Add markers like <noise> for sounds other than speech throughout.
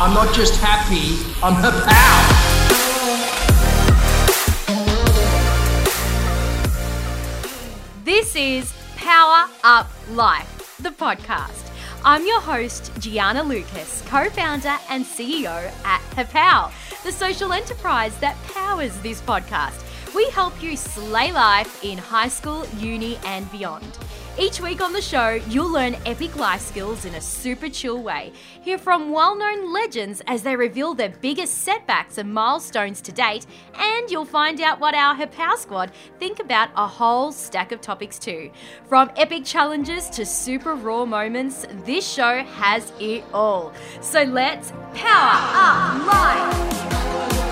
I'm not just happy, I'm her pal. This is Power Up Life, the podcast. I'm your host, Gianna Lucas, co founder and CEO at HerPow, the social enterprise that powers this podcast. We help you slay life in high school, uni, and beyond. Each week on the show, you'll learn epic life skills in a super chill way. Hear from well known legends as they reveal their biggest setbacks and milestones to date, and you'll find out what our HerPow squad think about a whole stack of topics too. From epic challenges to super raw moments, this show has it all. So let's power up life!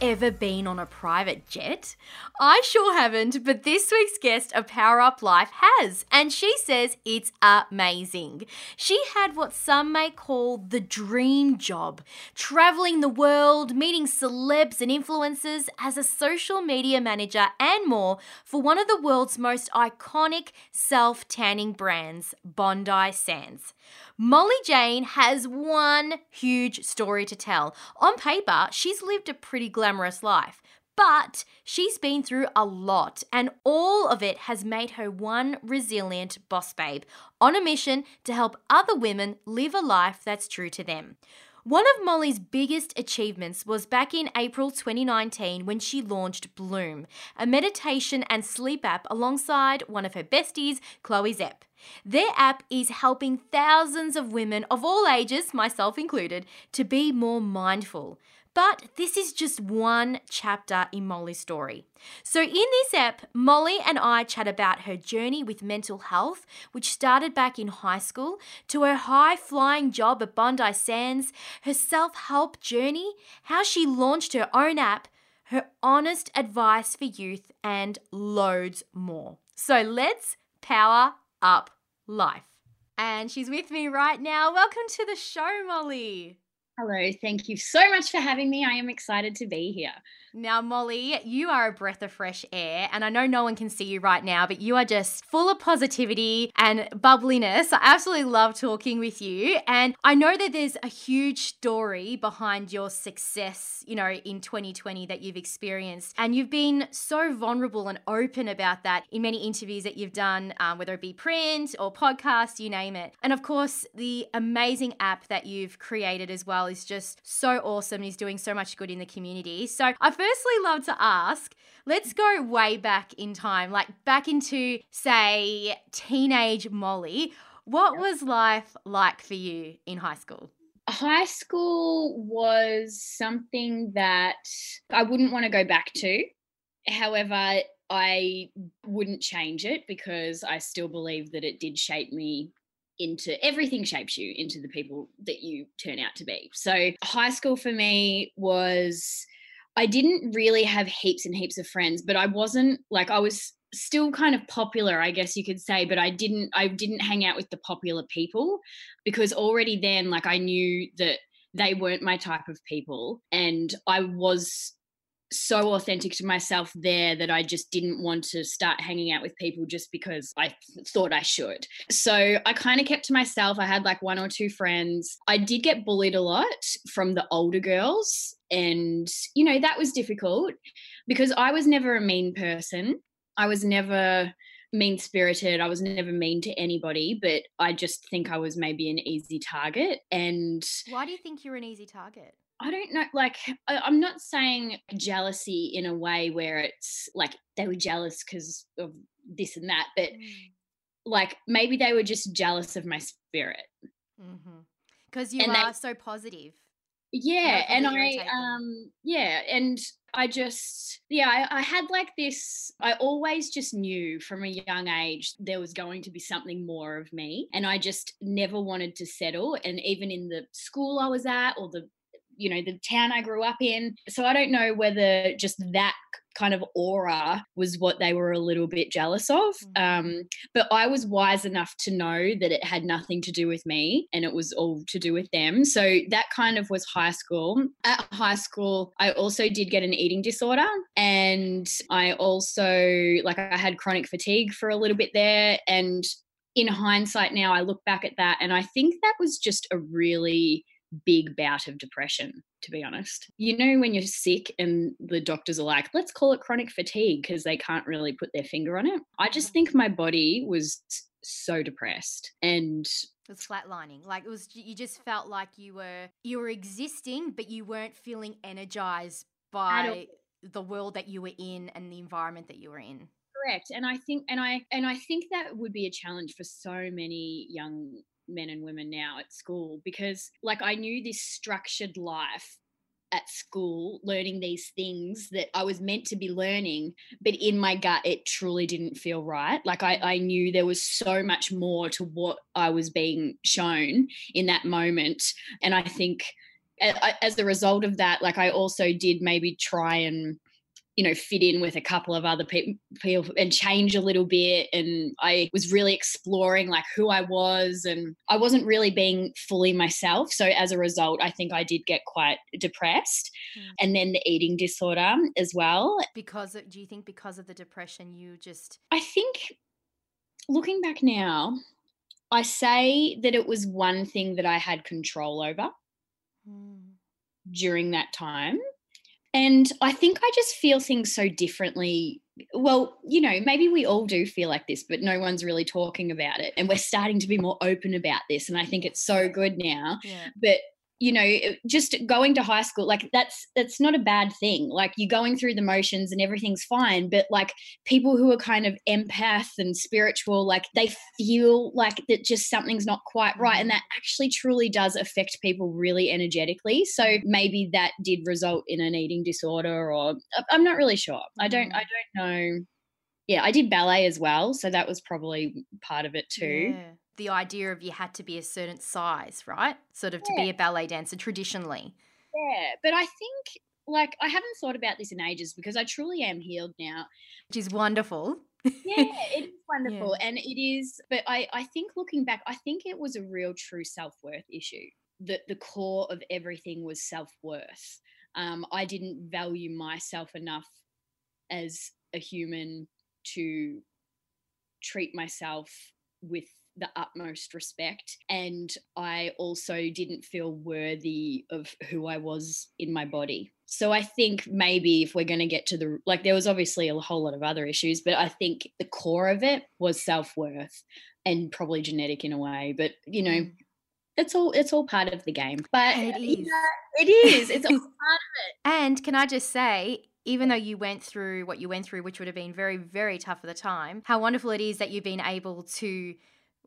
Ever been on a private jet? I sure haven't, but this week's guest of Power Up Life has, and she says it's amazing. She had what some may call the dream job traveling the world, meeting celebs and influencers as a social media manager, and more for one of the world's most iconic self tanning brands, Bondi Sands. Molly Jane has one huge story to tell. On paper, she's lived a pretty glamorous life. But she's been through a lot, and all of it has made her one resilient boss babe on a mission to help other women live a life that's true to them. One of Molly's biggest achievements was back in April 2019 when she launched Bloom, a meditation and sleep app alongside one of her besties, Chloe Szep. Their app is helping thousands of women of all ages, myself included, to be more mindful. But this is just one chapter in Molly's story. So, in this app, Molly and I chat about her journey with mental health, which started back in high school, to her high flying job at Bondi Sands, her self help journey, how she launched her own app, her honest advice for youth, and loads more. So, let's power up life. And she's with me right now. Welcome to the show, Molly. Hello, thank you so much for having me. I am excited to be here. Now, Molly, you are a breath of fresh air, and I know no one can see you right now, but you are just full of positivity and bubbliness. I absolutely love talking with you, and I know that there's a huge story behind your success, you know, in 2020 that you've experienced, and you've been so vulnerable and open about that in many interviews that you've done, um, whether it be print or podcast, you name it. And of course, the amazing app that you've created as well is just so awesome. He's doing so much good in the community. So I've firstly love to ask let's go way back in time, like back into, say, teenage Molly. What was life like for you in high school? High school was something that I wouldn't want to go back to. However, I wouldn't change it because I still believe that it did shape me into everything shapes you into the people that you turn out to be. So, high school for me was I didn't really have heaps and heaps of friends, but I wasn't like I was still kind of popular, I guess you could say, but I didn't I didn't hang out with the popular people because already then like I knew that they weren't my type of people and I was so authentic to myself there that I just didn't want to start hanging out with people just because I thought I should. So I kind of kept to myself. I had like one or two friends. I did get bullied a lot from the older girls. And, you know, that was difficult because I was never a mean person. I was never mean spirited. I was never mean to anybody, but I just think I was maybe an easy target. And why do you think you're an easy target? I don't know, like, I'm not saying jealousy in a way where it's like they were jealous because of this and that, but mm. like maybe they were just jealous of my spirit. Because mm-hmm. you and are they, so positive. Yeah. And I, um, yeah. And I just, yeah, I, I had like this, I always just knew from a young age there was going to be something more of me. And I just never wanted to settle. And even in the school I was at or the you know the town i grew up in so i don't know whether just that kind of aura was what they were a little bit jealous of. Mm. Um, but I was wise enough to know that it had nothing to do with me and it was all to do with them. So that kind of was high school. At high school, I also did get an eating disorder and I also, like, I had chronic fatigue for a little bit there. And in hindsight now, I look back at that and I think that was just a really big bout of depression, to be honest. You know, when you're sick and the doctors are like, let's call it chronic fatigue because they can't really put their finger on it. I just think my body was so depressed and It was flatlining. Like it was you just felt like you were you were existing but you weren't feeling energized by the world that you were in and the environment that you were in. correct and i think and i and i think that would be a challenge for so many young men and women now at school because like i knew this structured life at school learning these things that i was meant to be learning but in my gut it truly didn't feel right. Like i, I knew there was so much more to what i was being shown in that moment. And i think as a result of that like i also did maybe try and you know fit in with a couple of other people people and change a little bit and i was really exploring like who i was and i wasn't really being fully myself so as a result i think i did get quite depressed Mm. and then the eating disorder as well Because of, do you think because of the depression you just i think looking back now i say that it was one thing that i had control over Mm. during that time. And I think I just feel things so differently. Well, you know, maybe we all do feel like this, but no one's really talking about it. And we're starting to be more open about this. And I think it's so good now. yeah. But you know just going to high school like that's that's not a bad thing. Like you're going through the motions and everything's fine but like people who are kind of empath and spiritual like they feel like that just something's not quite right and that actually truly does affect people really energetically. So maybe that did result in an eating disorder or i'm not really sure. I don't mm. i don't know. Yeah i did ballet as well so that was probably part of it too. Yeah. The idea of you had to be a certain size, right? Sort of to be a ballet dancer traditionally. Yeah, but I think like I haven't thought about this in ages because I truly am healed now. Which is wonderful. Yeah, <laughs> it is wonderful and it is but I I think looking back I think it was a real true self-worth issue. That the core of everything was self-worth. Um I didn't value myself enough as a human to treat myself with the utmost respect. And I also didn't feel worthy of who I was in my body. So I think maybe if we're going to get to the, like, there was obviously a whole lot of other issues, but I think the core of it was self worth and probably genetic in a way. But, you know, Mm. it's all it's all part of the game. But it yeah, is. it is. It's all <laughs> part of it. And can I just say, even though you went through what you went through, which would have been very, very tough at the time, how wonderful it is that you've been able to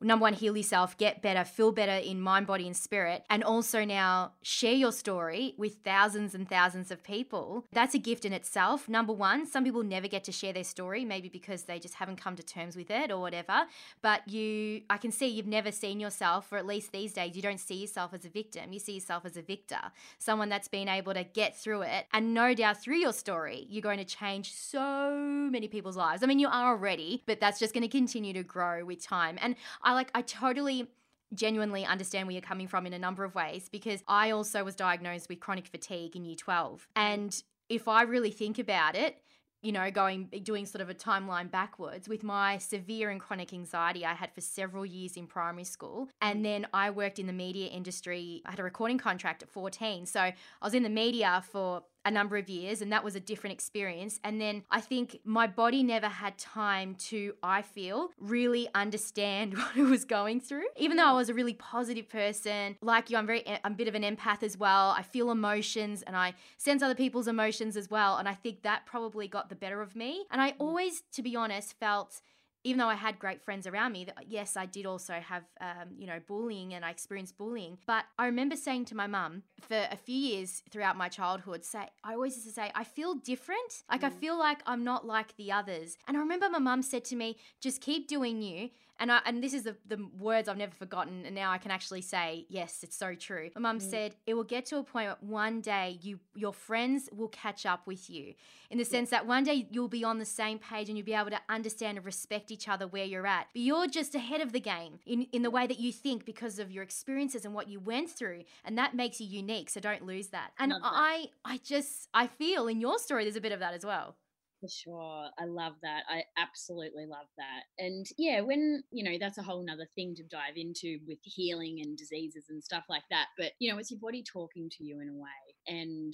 number one, heal yourself, get better, feel better in mind, body, and spirit, and also now share your story with thousands and thousands of people. That's a gift in itself. Number one, some people never get to share their story, maybe because they just haven't come to terms with it or whatever. But you, I can see you've never seen yourself, or at least these days, you don't see yourself as a victim. You see yourself as a victor, someone that's been able to get through it. And no doubt through your story, you're going to change so many people's lives. I mean, you are already, but that's just going to continue to grow with time. And like, I totally genuinely understand where you're coming from in a number of ways because I also was diagnosed with chronic fatigue in year 12. And if I really think about it, you know, going doing sort of a timeline backwards with my severe and chronic anxiety I had for several years in primary school. And mm. then I worked in the media industry. I had a recording contract at 14. So I was in the media for a number of years and that was a different experience. And then i think my body never had time to i feel really understand <laughs> what it was going through. Even though i was a really positive person like you i'm very i'm a bit of an empath as well. I feel emotions and i sense other people's emotions as well. And i think that probably got the better of me. And i mm. always to be honest felt even though I had great friends around me, yes, I did also have, um, you know, bullying and I experienced bullying. But I remember saying to my mum for a few years throughout my childhood, say, I always used to say, I feel different. Like I feel like I'm not like the others. And I remember my mum said to me, just keep doing you and I, and this is the, the words I've never forgotten, and now I can actually say yes, it's so true. My mum Mm. said it will get to a point where one day you your friends will catch up with you, in the sense that one day you'll be on the same page and you'll be able to understand and respect each other where you're at. But you're just ahead of the game in in the way that you think because of your experiences and what you went through, and that makes you unique. So don't lose that. And Love that. I I just I feel in your story there's a bit of that as well. For sure. I love that. I absolutely love that. And yeah, when, you know, that's a whole nother thing to dive into with healing and diseases and stuff like that. But, you know, it's your body talking to you in a way. And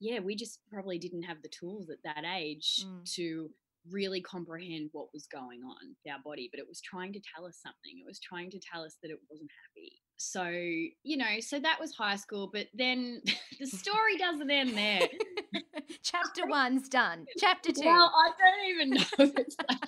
yeah, we just probably didn't have the tools at that age Mm. to really comprehend what was going on with our body, but it was trying to tell us something. It was trying to tell us that it wasn't happy. So, you know, so that was high school, but then <laughs> the story doesn't end there. <laughs> Chapter <laughs> one's done. Chapter two. Well, I don't even know. If it's like,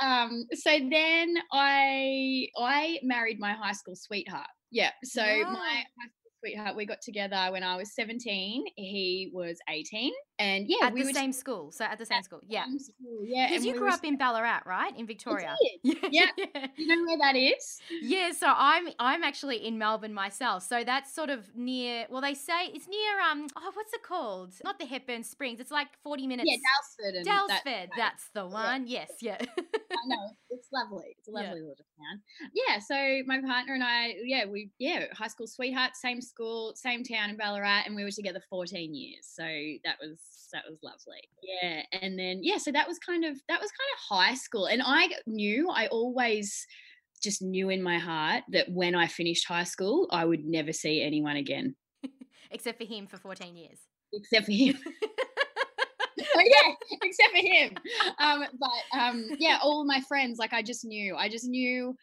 but, um, so then I I married my high school sweetheart. Yeah. So my Wow. high school sweetheart, we got together when I was 17. He was 18. And yeah, at we the same school. So at the same school. Yeah. school. Yeah. Because you we grew up in Ballarat, right? In Victoria. <laughs> Yeah. Yeah. You know where that is? Yeah, so I'm I'm actually in Melbourne myself. So that's sort of near well they say it's near um oh what's it called? Not the Hepburn Springs. It's like 40 minutes Yeah, Daylesford. That- Daylesford, that's the one. Yes, yeah. <laughs> Know it's lovely. It's a Yeah. lovely little town. Yeah. So my partner and I, yeah, we yeah, high school sweetheart, same school, same town in Ballarat, and we were together 14 years. So that was that was lovely. Yeah. And then yeah, so that was kind of that was kind of high school, and I knew I always just knew in my heart that when I finished high school, I would never see anyone again <laughs> Except for him for 14 years. except for him. <laughs> <laughs> yeah, except for him. Um, but um, yeah, all my friends, like I just knew, I just knew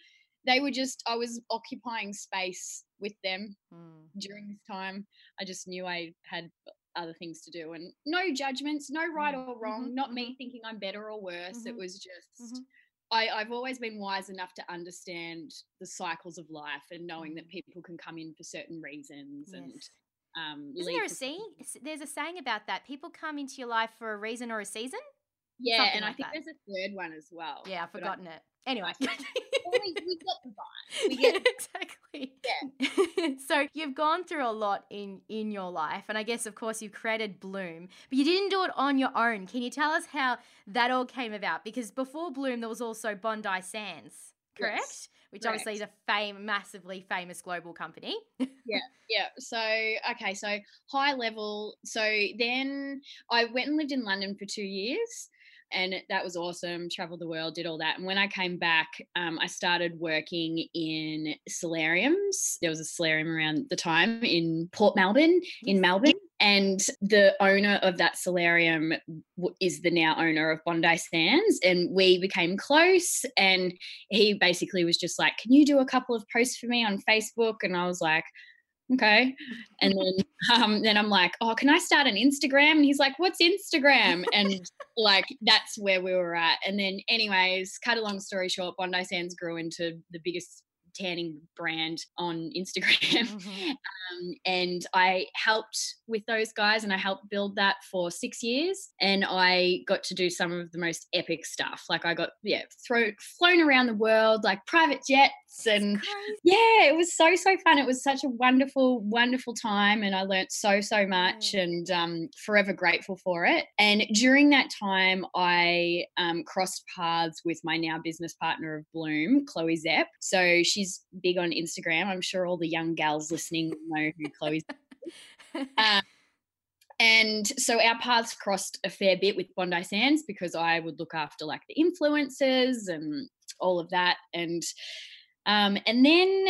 they were just. I was occupying space with them Mm. during this time. I just knew I had other things to do, and no judgments, no right Mm, or wrong. mhm, Not me thinking I'm better or worse. It Mhm, was just. mhm. I, I've always been wise enough to understand the cycles of life and knowing that Mm. people can come in for certain reasons and Yes. Um, Isn't there a saying? There's a saying about that. People come into your life for a reason or a season. Yeah, Something and I think that. there's a third one as well. Yeah, I've but I- forgotten it. Anyway. We, we get the vibe. We get <laughs> exactly. Yeah. <laughs> so you've gone through a lot in in your life, and I guess of course you've created Bloom, but you didn't do it on your own. Can you tell us how that all came about? Because before Bloom, there was also Bondi Sands, correct? Yes, Which obviously is a fame, massively famous global company. <laughs> yeah. Yeah. So okay, so high level. So then I went and lived in London for two years. And that was awesome. Traveled the world, did all that. And when I came back, um, I started working in solariums. There was a solarium around the time in Port Melbourne, in Melbourne. And the owner of that solarium is the now owner of Bondi Sands. And we became close. And he basically was just like, Can you do a couple of posts for me on Facebook? And I was like, Okay. And then <laughs> um, then I'm like, Oh, can I start an Instagram? And he's like, What's Instagram? And <laughs> like that's where we were at. And then, anyways, cut a long story short, Bondi Sands grew into the biggest tanning brand on Instagram. <laughs> Mhm. Um, and I helped with those guys and I helped build that for six years. And I got to do some of the most epic stuff. Like I got, yeah, throw, flown around the world, like private jets and yeah, it was so, so fun. It was such a wonderful, wonderful time. And I learnt so, so much Mm. and um, forever grateful for it. And during that time, I um, crossed paths with my now business partner of Bloom, Chloe Szep. So she's big on Instagram. I'm sure all the young gals listening know who Chloe <laughs> um, and so our paths crossed a fair bit with Bondi Sands because I would look after like the influencers and all of that. And um, and then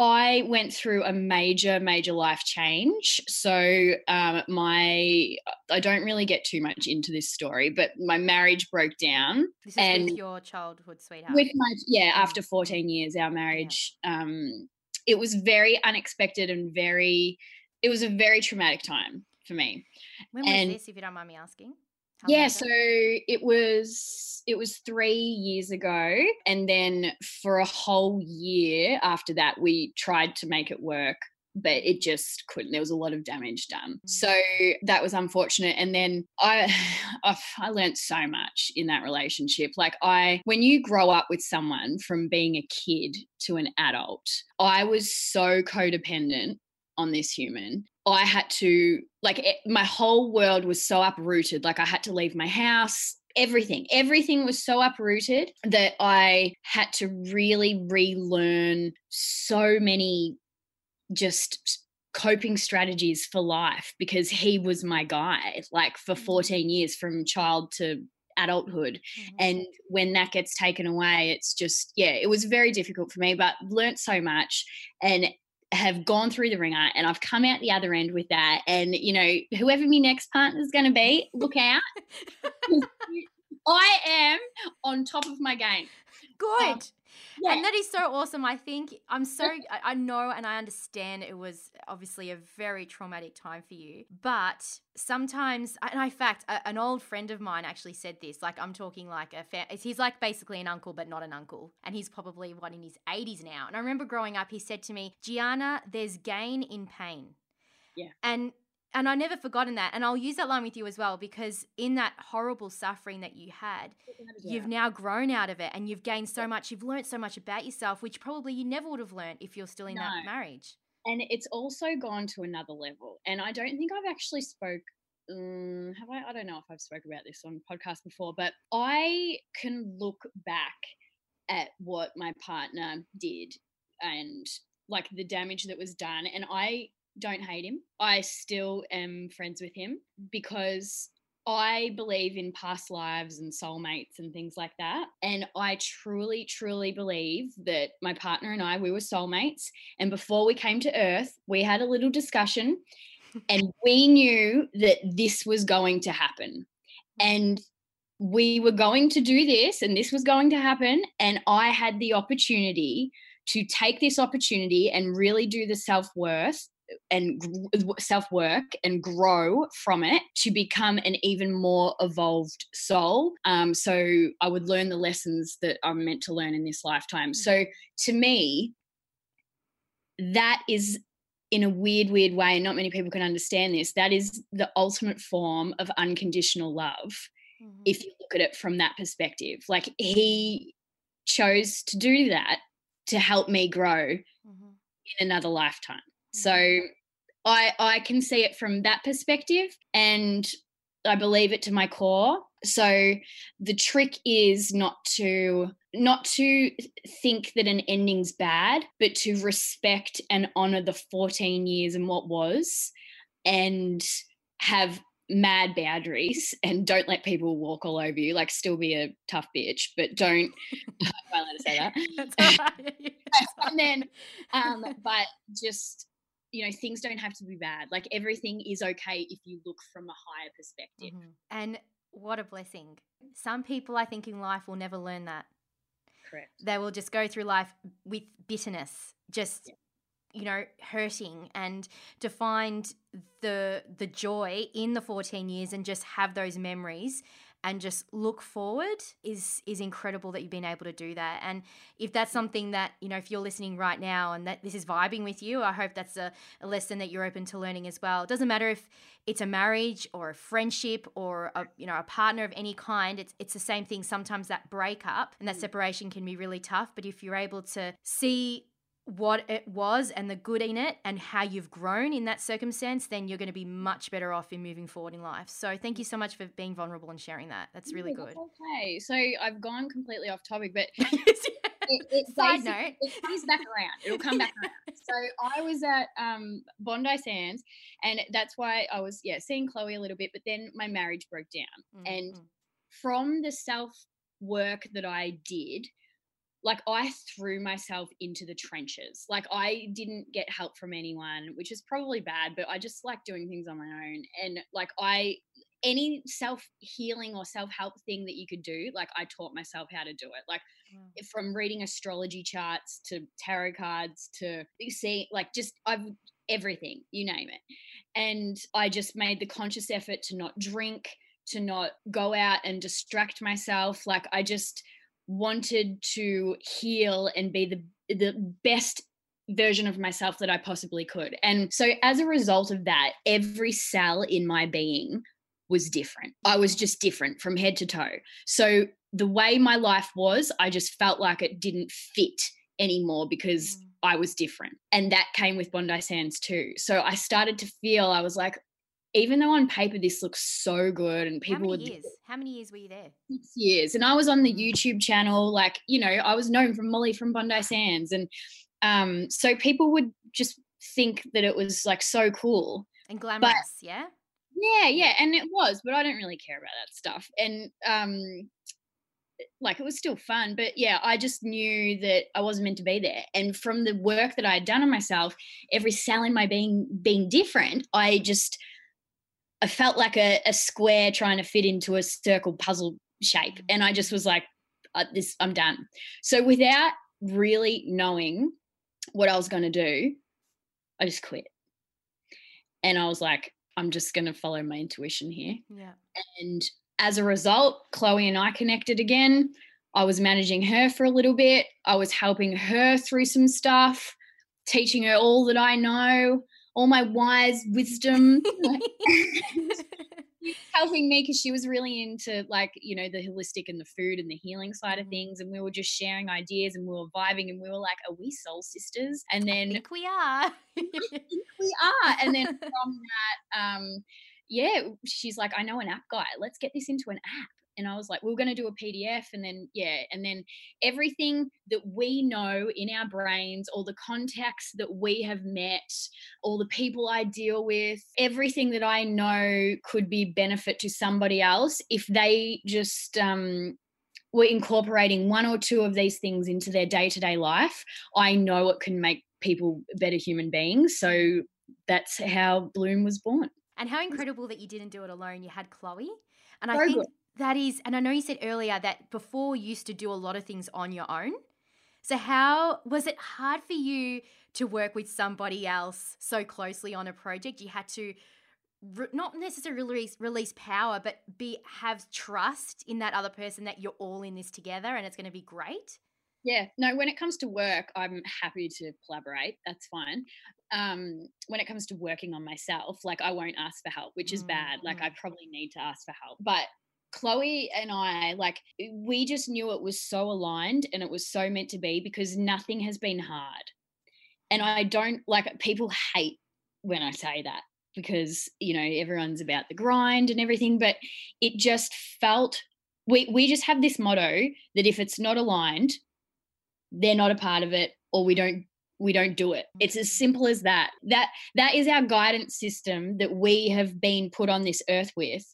I went through a major, major life change. So um, my I don't really get too much into this story, but my marriage broke down This is And- with your childhood sweetheart. with my yeah after 14 years our marriage um it was very unexpected and very it was a very traumatic time for me when was and- this, if you don't mind me asking? How yeah so it was it was three years ago and then for a whole year after that we tried to make it work but it just couldn't. There was a lot of damage done. Mm. So that was unfortunate. And then <sighs> I, I learned so much in that relationship. Like I, when you grow up with someone from being a kid to an adult, I was so codependent on this human. I had to, like, it, my whole world was so uprooted. Like, I had to leave my house, everything. Everything was so uprooted that I had to really relearn so many just coping strategies for life because he was my guide, like, for Mm. 14 years from child to adulthood Mhm. and when that gets taken away it's just yeah it was very difficult for me but learnt so much and have gone through the ringer and I've come out the other end with that. And you know whoever my next partner is going to be look out. <laughs> <laughs> I am on top of my game. Um, Good. Yeah And that is so awesome. I think I'm so, I, know and I understand it was obviously a very traumatic time for you. But sometimes, and in fact, a, an old friend of mine actually said this. Like, I'm talking like a, fa- he's like basically an uncle, but not an uncle. And he's probably one in his 80s now. And I remember growing up, he said to me, Gianna, there's gain in pain. Yeah. And, and I never forgotten that. And I'll use that line with you as well because in that horrible suffering that you had, you've now grown out of it and you've gained so much you've learned so much about yourself which probably you never would have learned if you're still in that marriage. And it's also gone to another level and i don't think i've actually spoke um, have i? I don't know if i've spoke about this on podcast before but i can look back at what my partner did and like the damage that was done and i don't hate him i still am friends with him because I believe in past lives and soulmates and things like that. And I truly, truly believe that my partner and I, we were soulmates. And before we came to Earth, we had a little discussion <laughs> and we knew that this was going to happen. And we were going to do this and this was going to happen. And I had the opportunity to take this opportunity and really do the self worth and self work and grow from it to become an even more evolved soul. Um, so I would learn the lessons that I'm meant to learn in this lifetime. So to me, that is in a weird, weird way, and not many people can understand this. That is the ultimate form of unconditional love Mm-hmm. if you look at it from that perspective. Like he chose to do that to help me grow Mhm. in another lifetime. So Mhm. I I can see it from that perspective and I believe it to my core. So the trick is not to not to think that an ending's bad, but to respect and honor the 14 years and what was and have mad boundaries <laughs> and don't let people walk all over you. Like still be a tough bitch, but don't I won't let her say that That's all right. <laughs> It's <laughs> and then um but just you know things don't have to be bad. Like everything is okay if you look from a higher perspective. Mhm. and what a blessing. Some people i think in life will never learn that. Correct. They will just go through life with bitterness just you know hurting and to find the the joy in the 14 years and just have those memories and just look forward is is incredible that you've been able to do that. And if that's something that you know if you're listening right now and that this is vibing with you i hope that's a, a lesson that you're open to learning as well. It doesn't matter if it's a marriage or a friendship or a you know a partner of any kind it's it's the same thing. Sometimes that breakup and that mm. separation can be really tough but if you're able to see what it was and the good in it and how you've grown in that circumstance then you're going to be much better off in moving forward in life. So thank you so much for being vulnerable and sharing that. That's really Yeah, good. okay. So i've gone completely off topic but <laughs> Side it, it basic- note. it comes back around. It'll come back around. <laughs> So i was at um bondi sands and that's why i was yeah seeing chloe a little bit but then my marriage broke down. Mm, and mm. from the self work that I did, like I threw myself into the trenches. Like I didn't get help from anyone, which is probably bad, but I just like doing things on my own. And like I, any self healing or self help thing that you could do, like I taught myself how to do it. Like from reading astrology charts to tarot cards to see, like just I've everything, you name it. And I just made the conscious effort to not drink, to not go out and distract myself. Like I just wanted to heal and be the the best version of myself that I possibly could. And so as a result of that, every cell in my being was different. I was just different from head to toe. So the way my life was, I just felt like it didn't fit anymore because mm. I was different. And that came with Bondi Sands too. So I started to feel I was like, even though on paper this looks so good and people How many years? How many years were you there? Six years. And I was on the Mm. YouTube channel, like, you know, I was known from Molly from Bondi Sands. And um, so people would just think that it was like so cool. And glamorous, yeah? Yeah, yeah, and it was, but I don't really care about that stuff. And um like it was still fun, but yeah, I just knew that I wasn't meant to be there. And from the work that I had done on myself, every cell in my being being different, I just I felt like a, a square trying to fit into a circle puzzle shape. And I just was like, uh, this I'm done. So without really knowing what I was going to do, I just quit. And I was like, I'm just going to follow my intuition here. Yeah. And as a result, Chloe and I connected again. I was managing her for a little bit. I was helping her through some stuff, teaching her all that I know, all my wise wisdom. <laughs> <laughs> helping me because she was really into like you know the holistic and the food and the healing side of Mhm. things and we were just sharing ideas and we were vibing and we were like are we soul sisters and then we are. <laughs> we are and then from that um yeah she's like i know an app guy let's get this into an app and i was like we are going to do a pdf and then yeah and then everything that we know in our brains all the contacts that we have met all the people i deal with everything that i know could be benefit to somebody else if they just um were incorporating one or two of these things into their day-to-day life i know it can make people better human beings so that's how bloom was born and how incredible that you didn't do it alone. You had Chloe. And I think good. That is, and I know you said earlier that before you used to do a lot of things on your own. So, how was it hard for you to work with somebody else so closely on a project? You had to re- not necessarily release, release power, but be have trust in that other person that you're all in this together and it's going to be great. Yeah, no, when it comes to work, I'm happy to collaborate. That's fine. Um, when it comes to working on myself, like I won't ask for help, which is bad. Like I probably need to ask for help. But Chloe and I, like, we just knew it was so aligned and it was so meant to be because nothing has been hard. And I don't like people hate when I say that because, you know, everyone's about the grind and everything, but it just felt we we just have this motto that if it's not aligned, they're not a part of it or we don't we don't do it it's as simple as that that that is our guidance system that we have been put on this earth with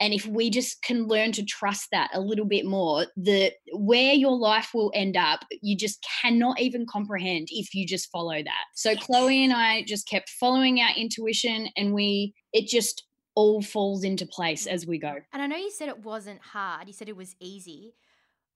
and if we just can learn to trust that a little bit more the where your life will end up you just cannot even comprehend if you just follow that so chloe and i just kept following our intuition and we it just all falls into place mm. as we go And I know you said it wasn't hard, you said it was easy.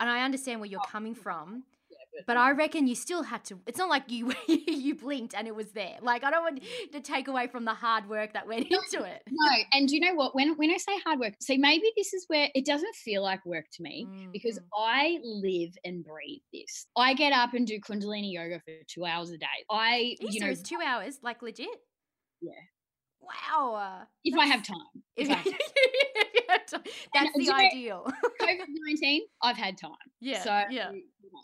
And I understand where you're oh. coming from. <laughs> But I reckon you still had to. It's not like you <laughs> you blinked and it was there. Like I don't want to take away from the hard work that went into it. no and you know what when when i say hard work see maybe this is where it doesn't feel like work to me because Mhm. i live and breathe this i get up and do kundalini yoga for two hours a day i Are you know serious? two hours, like legit. Yeah. Wow. if i have time If if I have time. <laughs> <laughs> That's do the ideal. covid-19 i've had time <laughs> yeah. so yeah.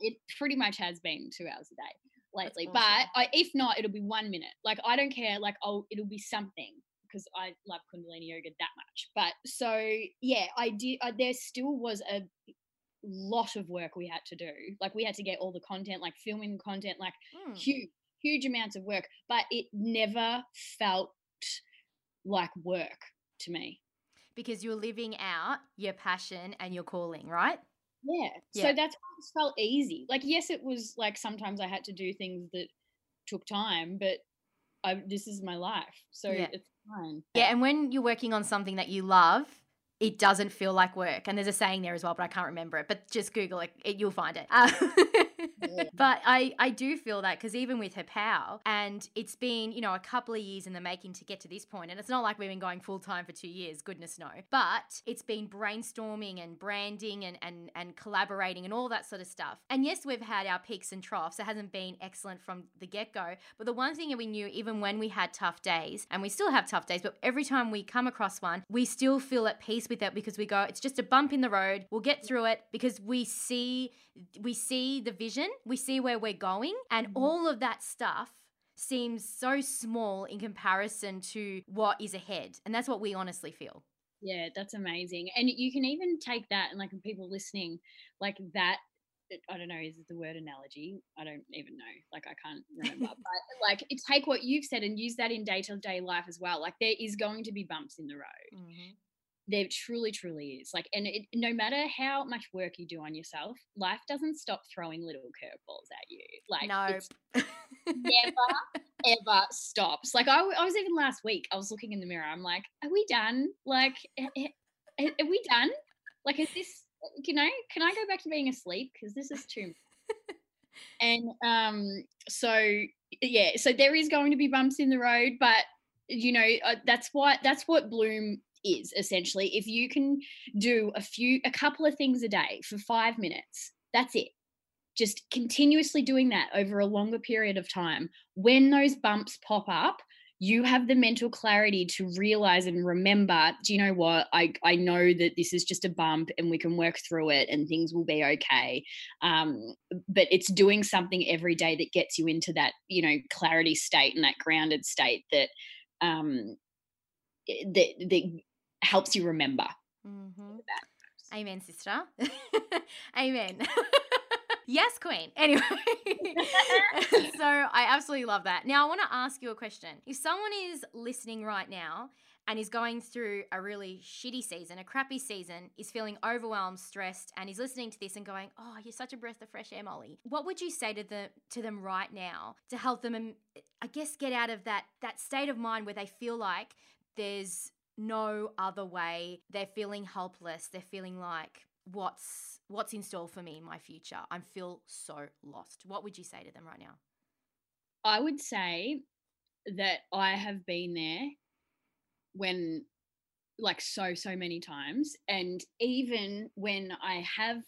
it pretty much has been two hours a day lately awesome. but I, if not it'll be one minute like i don't care like oh it'll be something because i love kundalini yoga that much but so yeah i did uh, there still was a lot of work we had to do like we had to get all the content like filming content like Mm. huge huge amounts of work but it never felt like work to me Because you're living out your passion and your calling, right? Yeah. Yeah. So that's why it felt easy. Like, yes, it was like sometimes I had to do things that took time, but I this is my life, so Yeah. it's fine. Yeah, and when you're working on something that you love, it doesn't feel like work. And there's a saying there as well, but I can't remember it. But just Google it, it you'll find it. Uh, <laughs> but I, I do feel that because even with HerPow, and it's been, you know, a couple of years in the making to get to this point, and it's not like we've been going full time for two years, goodness no. But it's been brainstorming and branding and, and, and collaborating and all that sort of stuff. And yes, we've had our peaks and troughs. It hasn't been excellent from the get go. But the one thing that we knew, even when we had tough days, and we still have tough days, but every time we come across one, we still feel at peace with it because we go, it's just a bump in the road. We'll get through it because we see we see the vision, we see where we're going, and mm-hmm. all of that stuff seems so small in comparison to what is ahead. And that's what we honestly feel. Yeah, that's amazing. And you can even take that and like people listening, like that I don't know, is it the word analogy? I don't even know. Like I can't remember. <laughs> but like take what you've said and use that in day to day life as well. Like there is going to be bumps in the road. Mm-hmm there truly truly is like and it, no matter how much work you do on yourself life doesn't stop throwing little curveballs at you like no never ever stops like I, I was even last week i was looking in the mirror i'm like are we done? Like are, are we done? Like is this can i can i go back to being asleep? Because this is too <laughs> and um so yeah so there is going to be bumps in the road but you know uh, that's what that's what bloom is essentially. If you can do a few a couple of things a day for 5 minutes that's it. Just continuously doing that over a longer period of time. When those bumps pop up you have the mental clarity to realize and remember do you know what? I i know that this is just a bump and we can work through it and things will be okay. Um, but it's doing something every day that gets you into that you know clarity state and that grounded state that um that that helps you remember. Mm-hmm. Amen, sister. <laughs> Amen. <laughs> yes, queen. Anyway, <laughs> so I absolutely love that. Now, I want to ask you a question. If someone is listening right now and is going through a really shitty season, a crappy season, is feeling overwhelmed, stressed, and is listening to this and going, "Oh, you're such a breath of fresh air, Molly." What would you say to them to them right now to help them, um, I guess, get out of that that state of mind where they feel like there's no other way. They're feeling helpless. They're feeling like what's what's in store for me in my future. I feel so lost. What would you say to them right now? I would say that I have been there when like so so many times and even when I have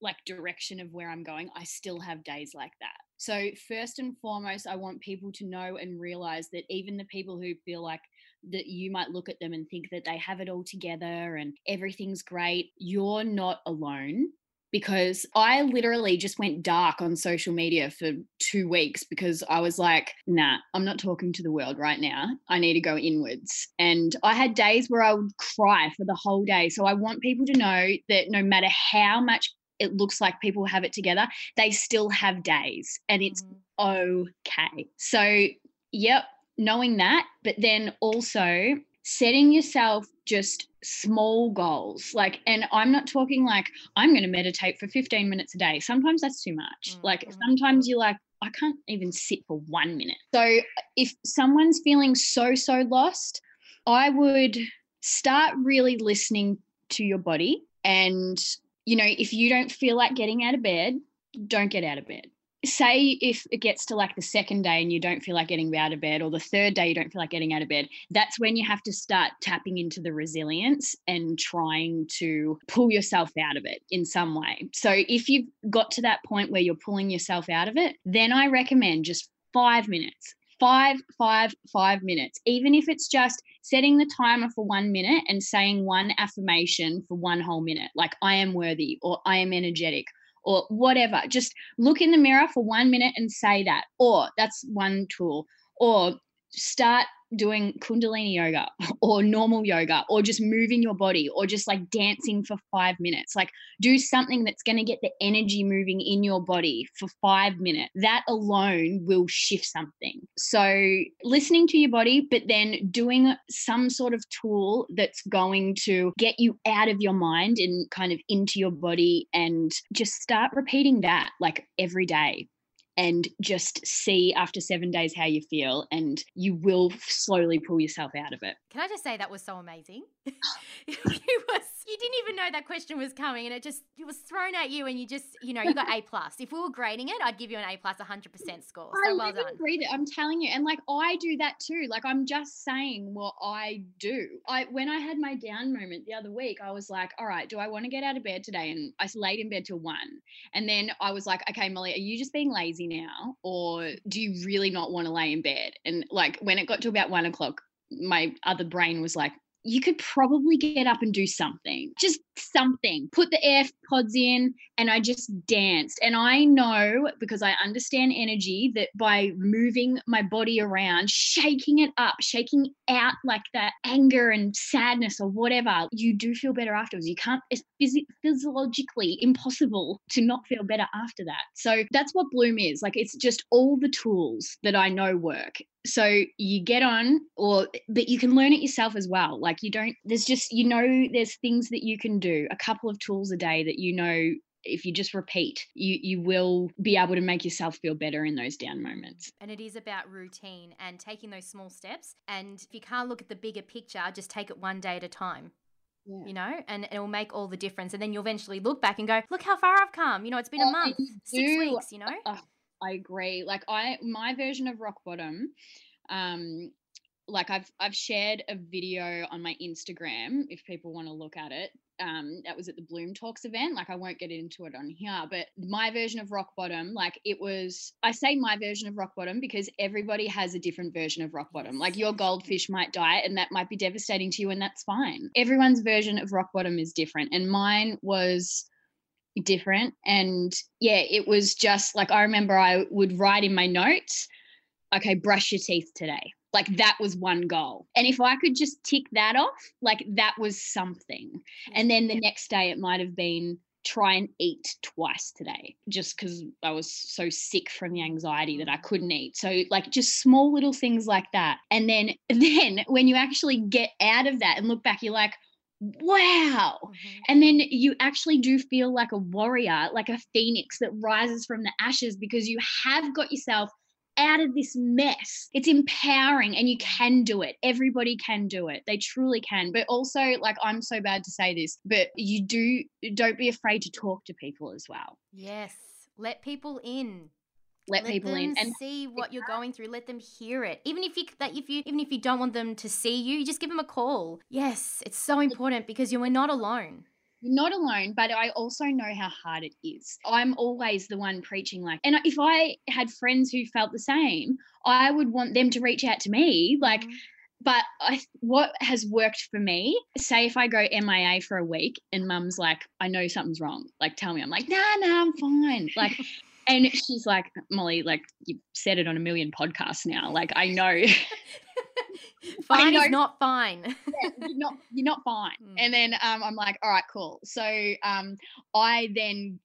like direction of where I'm going, I still have days like that. So first and foremost, I want people to know and realize that even the people who feel like that you might look at them and think that they have it all together and everything's great. You're not alone because I literally just went dark on social media for two weeks because I was like, nah, I'm not talking to the world right now. I need to go inwards. And I had days where I would cry for the whole day. So I want people to know that no matter how much it looks like people have it together, they still have days and it's mm-hmm. okay. So, yep, knowing that, but then also setting yourself just small goals. Like, and I'm not talking like I'm going to meditate for 15 minutes a day. Sometimes that's too much. Mm-hmm. Like, sometimes you're like, I can't even sit for one minute. So, if someone's feeling so, so lost, I would start really listening to your body. And, you know, if you don't feel like getting out of bed, don't get out of bed say if it gets to like the second day and you don't feel like getting out of bed or the third day you don't feel like getting out of bed that's when you have to start tapping into the resilience and trying to pull yourself out of it in some way. So if you've got to that point where you're pulling yourself out of it then i recommend just five minutes five, five, five minutes, even if it's just setting the timer for one minute and saying one affirmation for one whole minute, like I am worthy or I am energetic or whatever. Just look in the mirror for one minute and say that. Or that's one tool. Or start doing kundalini yoga <laughs> or normal yoga or just moving your body or just like dancing for five minutes. Like do something that's going to get the energy moving in your body for five minutes. That alone will shift something. So listening to your body, but then doing some sort of tool that's going to get you out of your mind and kind of into your body and just start repeating that like every day and just see after seven days how you feel, and you will slowly pull yourself out of it. Can I just say that was so amazing? <laughs> you was you didn't even know that question was coming, and it just it was thrown at you, and you just you know you got A plus. If we were grading it, I'd give you an A plus plus, hundred percent score. So I well done. breathe it. I'm telling you, and like I do that too. Like I'm just saying what I do. I when I had my down moment the other week, I was like, all right, do I want to get out of bed today? And I laid in bed till one, and then I was like, okay, Molly, are you just being lazy now, or do you really not want to lay in bed? And like when it got to about one o'clock, my other brain was like, you could probably get up and do something, just something. Put the AirPods in, and I just danced. And I know because I understand energy that by moving my body around, shaking it up, shaking out like that anger and sadness or whatever, you do feel better afterwards. You can't, it's physi- physiologically impossible to not feel better after that. So that's what Bloom is. Like it's just all the tools that I know work so you get on or but you can learn it yourself as well like you don't there's just you know there's things that you can do a couple of tools a day that you know if you just repeat you you will be able to make yourself feel better in those down moments And it is about routine and taking those small steps. And if you can't look at the bigger picture, just take it one day at a time. Yeah. You know, and it will make all the difference. And then you'll eventually look back and go, "Look how far I've come." You know, it's been a month, six weeks. You know, Oh, I agree. Like I my version of rock bottom, um, like I've I've shared a video on my Instagram if people want to look at it. Um, that was at the Bloom Talks event. Like I won't get into it on here, but my version of rock bottom, like it was. I say my version of rock bottom because everybody has a different version of rock bottom. Like your goldfish might die, and that might be devastating to you, and that's fine. Everyone's version of rock bottom is different, and mine was different and yeah it was just like i remember i would write in my notes okay brush your teeth today. Like that was one goal. And if i could just tick that off like that was something. And then the next day it might have been try and eat twice today just because i was so sick from the anxiety that i couldn't eat. So like just small little things like that. And then <laughs> then when you actually get out of that and look back you're like wow Mhm. and then you actually do feel like a warrior, like a phoenix that rises from the ashes because you have got yourself out of this mess. It's empowering and you can do it. Everybody can do it. They truly can. But also, like, I'm so bad to say this, but you do, don't be afraid to talk to people as well. yes, let people in. Let, people in. And see what you're going through. Let them hear it. Even if you that if you even if you don't want them to see you, you just give them a call. Yes, it's so important because you are not alone. You're not alone, but I also know how hard it is. I'm always the one preaching, like, and if I had friends who felt the same, I would want them to reach out to me. Like, Mhm. but I, what has worked for me, say if I go MIA for a week and mum's like, I know something's wrong, like, tell me. I'm like, nah, nah, I'm fine. Like, <laughs> and she's like, Molly, like, you've said it on a million podcasts now. Like, I know. <laughs> <laughs> fine know. is not fine. yeah, you're not you're not fine. <laughs> Mm. And then um, I'm like, all right, cool. So um, I then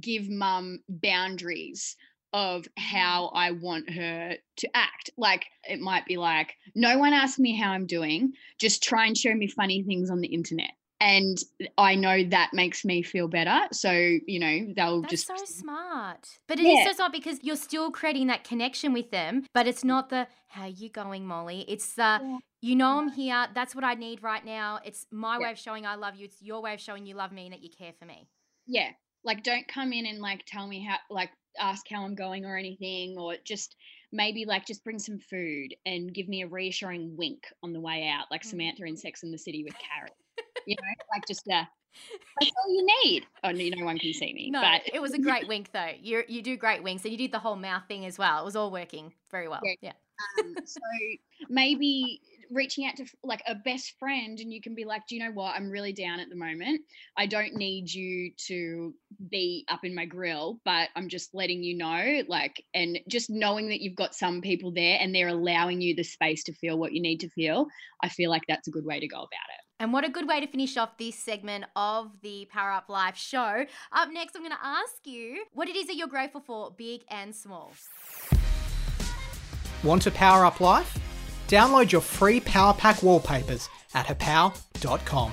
give mum boundaries of how I want her to act. Like it might be like, no one ask me how I'm doing. Just try and show me funny things on the internet. And I know that makes me feel better. So, you know, they'll That's just so smart. But it is Yeah. so smart because you're still creating that connection with them, but it's not the how you going, Molly. It's the Yeah. you know I'm here. That's what I need right now. It's my Yeah. way of showing I love you. It's your way of showing you love me and that you care for me. yeah like don't come in and like tell me how like ask how i'm going or anything or just maybe like just bring some food and give me a reassuring wink on the way out like Mm. samantha in sex in the city with carrot you know like just uh that's all you need oh no, no one can see me No, but it was a great wink though. You you do great winks and you did the whole mouth thing as well. It was all working very well. Yeah. Yeah. um, so maybe reaching out to like a best friend and you can be like do you know what i'm really down at the moment i don't need you to be up in my grill but i'm just letting you know like and just knowing that you've got some people there and they're allowing you the space to feel what you need to feel i feel like that's a good way to go about it And what a good way to finish off this segment of the Power Up Life show. Up next, I'm going to ask you what it is that you're grateful for, big and small. Want to power up life? Download your free Power Pack wallpapers at herpow.com.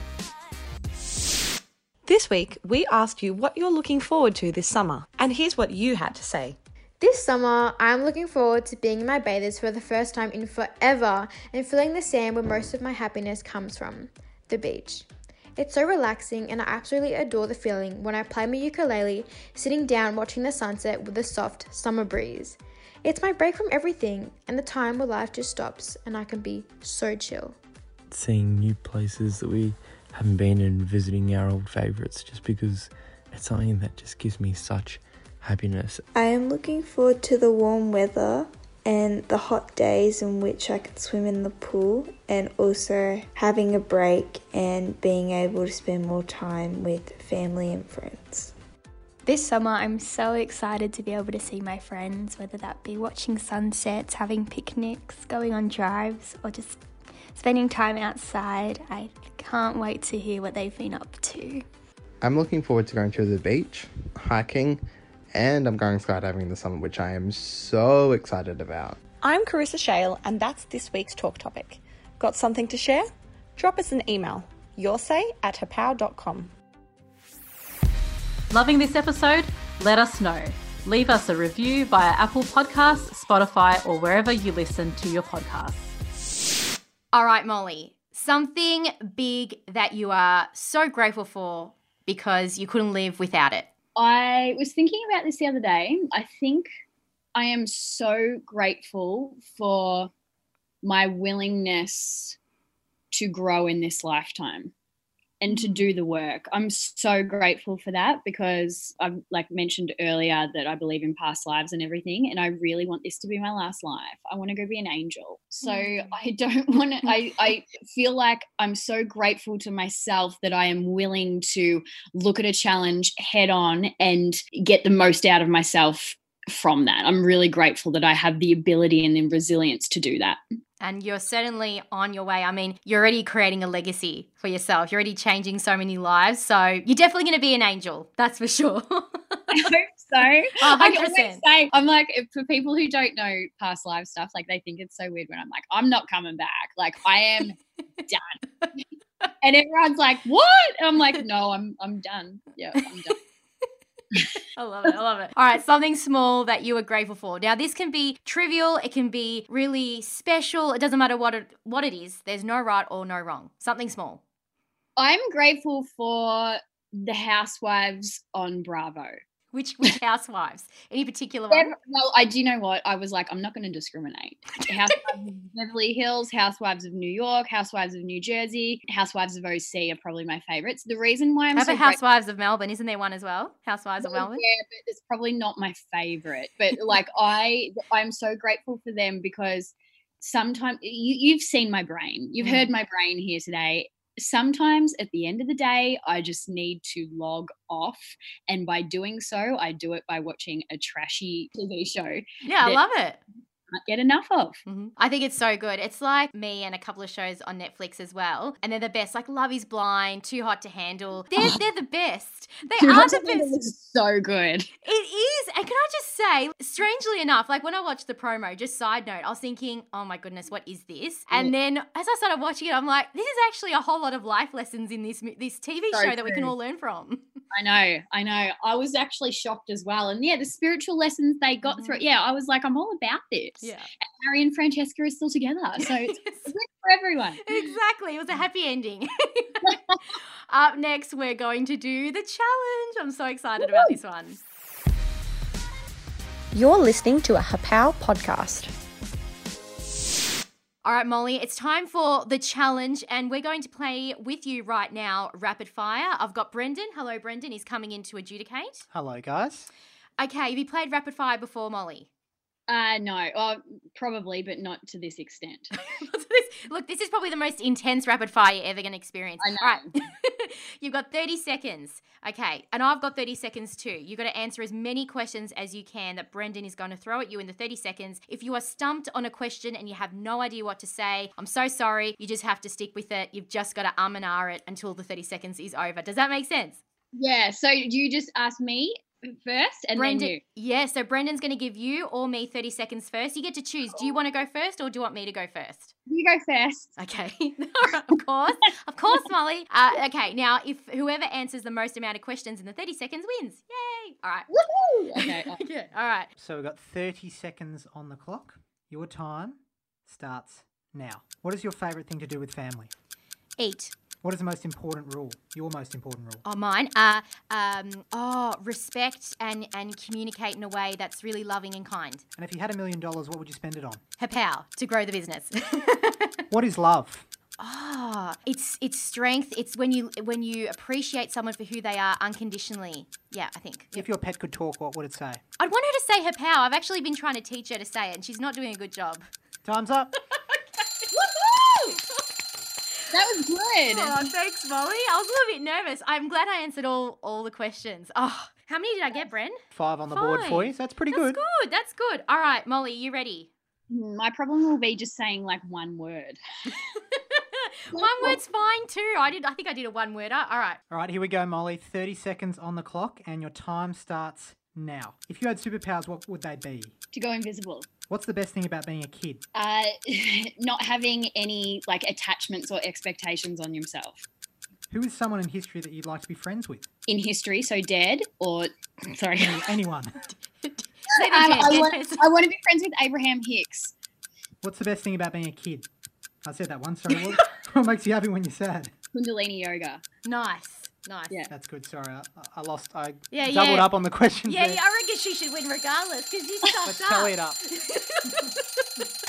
This week, we asked you what you're looking forward to this summer, and here's what you had to say. This summer, I'm looking forward to being in my bathers for the first time in forever and feeling the sand where most of my happiness comes from the beach. It's so relaxing, and I absolutely adore the feeling when I play my ukulele, sitting down watching the sunset with a soft summer breeze. It's my break from everything, and the time where life just stops and I can be so chill. seeing new places that we haven't been and visiting our old favourites just because it's something that just gives me such happiness. I am looking forward to the warm weather and the hot days in which I can swim in the pool, and also having a break and being able to spend more time with family and friends. This summer, I'm so excited to be able to see my friends, whether that be watching sunsets, having picnics, going on drives, or just spending time outside. I can't wait to hear what they've been up to. I'm looking forward to going to the beach, hiking, and I'm going skydiving this summer, which I am so excited about. I'm Carissa Shale, and that's this week's talk topic. Got something to share? Drop us an email. Your say at herpow.com. Loving this episode? Let us know. Leave us a review via Apple Podcasts, Spotify, or wherever you listen to your podcasts. All right, Molly, something big that you are so grateful for because you couldn't live without it. I was thinking about this the other day. I think I am so grateful for my willingness to grow in this lifetime and to do the work. I'm so grateful for that because I've like mentioned earlier that I believe in past lives and everything and I really want this to be my last life. I want to go be an angel. So mm. I don't <laughs> want to I I feel like I'm so grateful to myself that I am willing to look at a challenge head on and get the most out of myself from that. I'm really grateful that I have the ability and the resilience to do that. And you're certainly on your way. I mean, you're already creating a legacy for yourself. You're already changing so many lives. So you're definitely going to be an angel. That's for sure. <laughs> I hope so. A I hundred always say, I'm like, for people who don't know past life stuff, like they think it's so weird when I'm like, I'm not coming back. Like I am done. <laughs> and everyone's like, what? And I'm like, no, I'm I'm done. Yeah, I'm done. <laughs> I love it. I love it. All right, something small that you are grateful for. Now, this can be trivial. It can be really special. It doesn't matter what it what it is. There's no right or no wrong. Something small. I'm grateful for the housewives on Bravo. Which which housewives? Any particular one? Well, I do you know what I was like. I'm not going to discriminate. Housewives of <laughs> Beverly Hills, Housewives of New York, Housewives of New Jersey, Housewives of OC are probably my favorites. The reason why I'm How so Housewives of Melbourne? Isn't there one as well? Housewives of Melbourne. Yeah, but it's probably not my favorite. But like I, I'm so grateful for them because sometimes you, you've seen my brain. You've Mm. heard my brain here today. Sometimes at the end of the day, I just need to log off, and by doing so, I do it by watching a trashy TV show. Yeah, I love it. Can't get enough of. Mhm. I think it's so good. It's like me and a couple of shows on Netflix as well, and they're the best. Like Love Is Blind, Too Hot to Handle. They're they're the best. <laughs> They Too are the best. is so good. <laughs> It is. And can I just say, strangely enough, like when I watched the promo, just side note, I was thinking, oh my goodness, what is this? And then as I started watching it, I'm like, this is actually a whole lot of life lessons in this this TV So show that we can all learn from. <laughs> I know, I know. I was actually shocked as well. And yeah, the spiritual lessons they got through. Yeah, I was like, I'm all about this. Yeah. And Harry and Francesca are still together. <laughs> So it's good for everyone. exactly. It was a <laughs> happy ending. <laughs> Up next, we're going to do the challenge. I'm so excited about this one. You're listening to a HerPow podcast. All right, Molly, it's time for the challenge, and we're going to play with you right now, rapid fire. I've got Brendan. Hello, Brendan. He's coming in to adjudicate. Hello, guys. Okay, have you played rapid fire before, Molly? Uh, no, oh, probably, but not to this extent. <laughs> Look, this is probably the most intense rapid fire you're ever going to experience. I know. All right. <laughs> You've got 30 seconds. Okay. And I've got 30 seconds too. You've got to answer as many questions as you can that Brendan is going to throw at you in the 30 seconds. If you are stumped on a question and you have no idea what to say, I'm so sorry. You just have to stick with it. You've just got to um and ah it until the 30 seconds is over. Does that make sense? Yeah, so you just ask me first and Brendan, then you. yeah, so Brendan's going to give you or me 30 seconds first. You get to choose. Do you want to go first or do you want me to go first? You go first. Okay, All right, <laughs> of course, of course, Molly. Uh, okay, now if whoever answers the most amount of questions in the 30 seconds wins. Yay! All right. Woohoo! <laughs> Okay. uh, yeah, all right. So we've got 30 seconds on the clock. Your time starts now. What is your favourite thing to do with family? Eat. What is the most important rule? Your most important rule? Oh, mine. Uh, um, oh, respect and and communicate in a way that's really loving and kind. And if you had a million dollars, what would you spend it on? Her power to grow the business. <laughs> What is love? Ah, it's it's strength. It's when you when you appreciate someone for who they are unconditionally. Yeah, I think. If your pet could talk, what would it say? I'd want her to say her power. I've actually been trying to teach her to say it, and she's not doing a good job. Time's up. <laughs> That was good. Oh, thanks, Molly. I was a little bit nervous. I'm glad I answered all all the questions. Oh, how many did I get, Bren? Five on the board for you. So that's pretty That's good. That's good. That's good. All right, Molly, you ready? Hmm, My problem will be just saying like one word. <laughs> One word's fine too. I did. I think I did a one worder. All right. All right, here we go, Molly. 30 seconds on the clock, and your time starts now. If you had superpowers, what would they be? To go invisible. What's the best thing about being a kid? Uh, <laughs> not having any like attachments or expectations on yourself. Who is someone in history that you'd like to be friends with? In history, so dead or <clears throat> sorry. Anyone. <laughs> <laughs> Um, I, want, I want to be friends with Abraham Hicks. What's the best thing about being a kid? I said that once. Sorry. What, what makes you happy when you're sad? Kundalini yoga. Nice. Nice. Yeah. That's good. Sorry, I, I lost. I Yeah, doubled yeah. up on the questions. Yeah, there. yeah, I reckon she should win regardless because you <laughs> stuffed Let's up. tally it up. <laughs>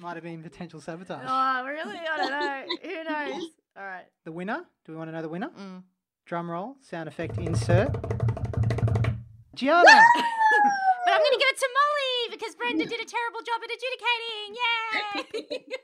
Might have been potential sabotage. Oh, really? I don't know. Who knows? All right. The winner? Do we want to know the winner? Mm. Drum roll, sound effect insert. Gianna! <laughs> But I'm going to give it to Molly because Brenda did a terrible job at adjudicating. Yay!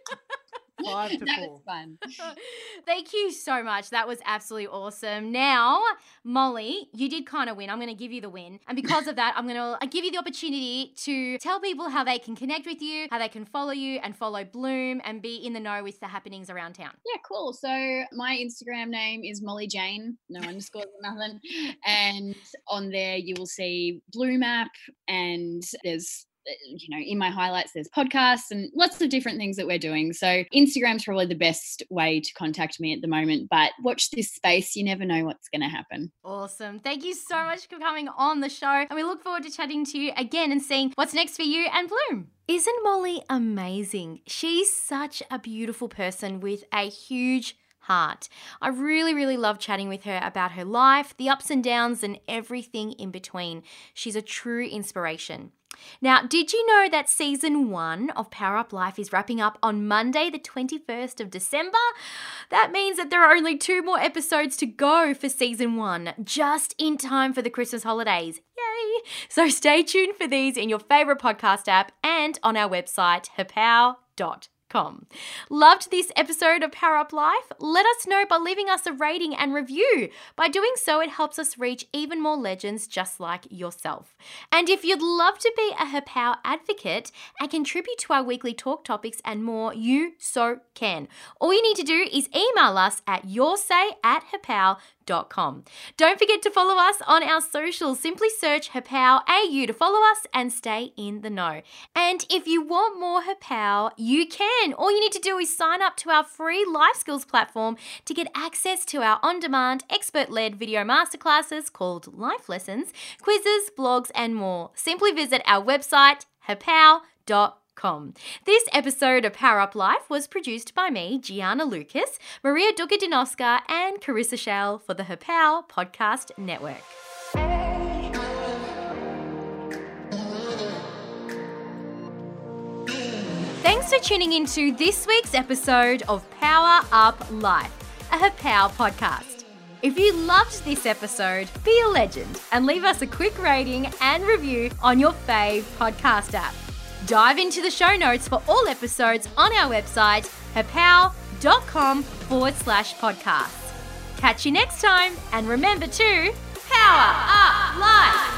Five <laughs> to that four. was fun. <laughs> Thank you so much. That was absolutely awesome. Now, Molly, you did kind of win. I'm going to give you the win. And <laughs> because of that, I'm going to give you the opportunity to tell people how they can connect with you, how they can follow you and follow Bloom and be in the know with the happenings around town. Yeah, cool. So my Instagram name is Molly Jane, no underscores or nothing. And on there you will see Blue Map and there's uh, Uh, you know, in my highlights, there's podcasts and lots of different things that we're doing. So Instagram's probably the best way to contact me at the moment. But watch this space. You never know what's going to happen. Awesome. Thank you so much for coming on the show. And we look forward to chatting to you again and seeing what's next for you and Bloom. Isn't Molly amazing? She's such a beautiful person with a huge heart. I really, really love chatting with her about her life, the ups and downs, and everything in between. She's a true inspiration. Now, did you know that season one of Power Up Life is wrapping up on Monday, the 21st of December? That means that there are only two more episodes to go for season one, just in time for the Christmas holidays. Yay! So stay tuned for these in your favorite podcast app and on our website, herpow.com. Loved this episode of Power Up Life? Let us know by leaving us a rating and review. By doing so, it helps us reach even more legends just like yourself. And if you'd love to be a HerPow advocate and contribute to our weekly talk topics and more, you so can. All you need to do is email us at yoursay at Don't forget to follow us on our socials. Simply search HerPow AU to follow us and stay in the know. And if you want more HerPow, you can. All you need to do is sign up to our free life skills platform to get access to our on demand, expert led video masterclasses called Life Lessons, quizzes, blogs, and more. Simply visit our website, herpow.com. This episode of Power Up Life was produced by me, Gianna Lucas, Maria Dukadinoska, and Carissa Shell for the HerPow Podcast Network. Thanks for tuning into this week's episode of Power Up Life, a HerPow podcast. If you loved this episode, be a legend and leave us a quick rating and review on your fave podcast app. Dive into the show notes for all episodes on our website, herpow.com forward slash podcast. Catch you next time, and remember to power up life.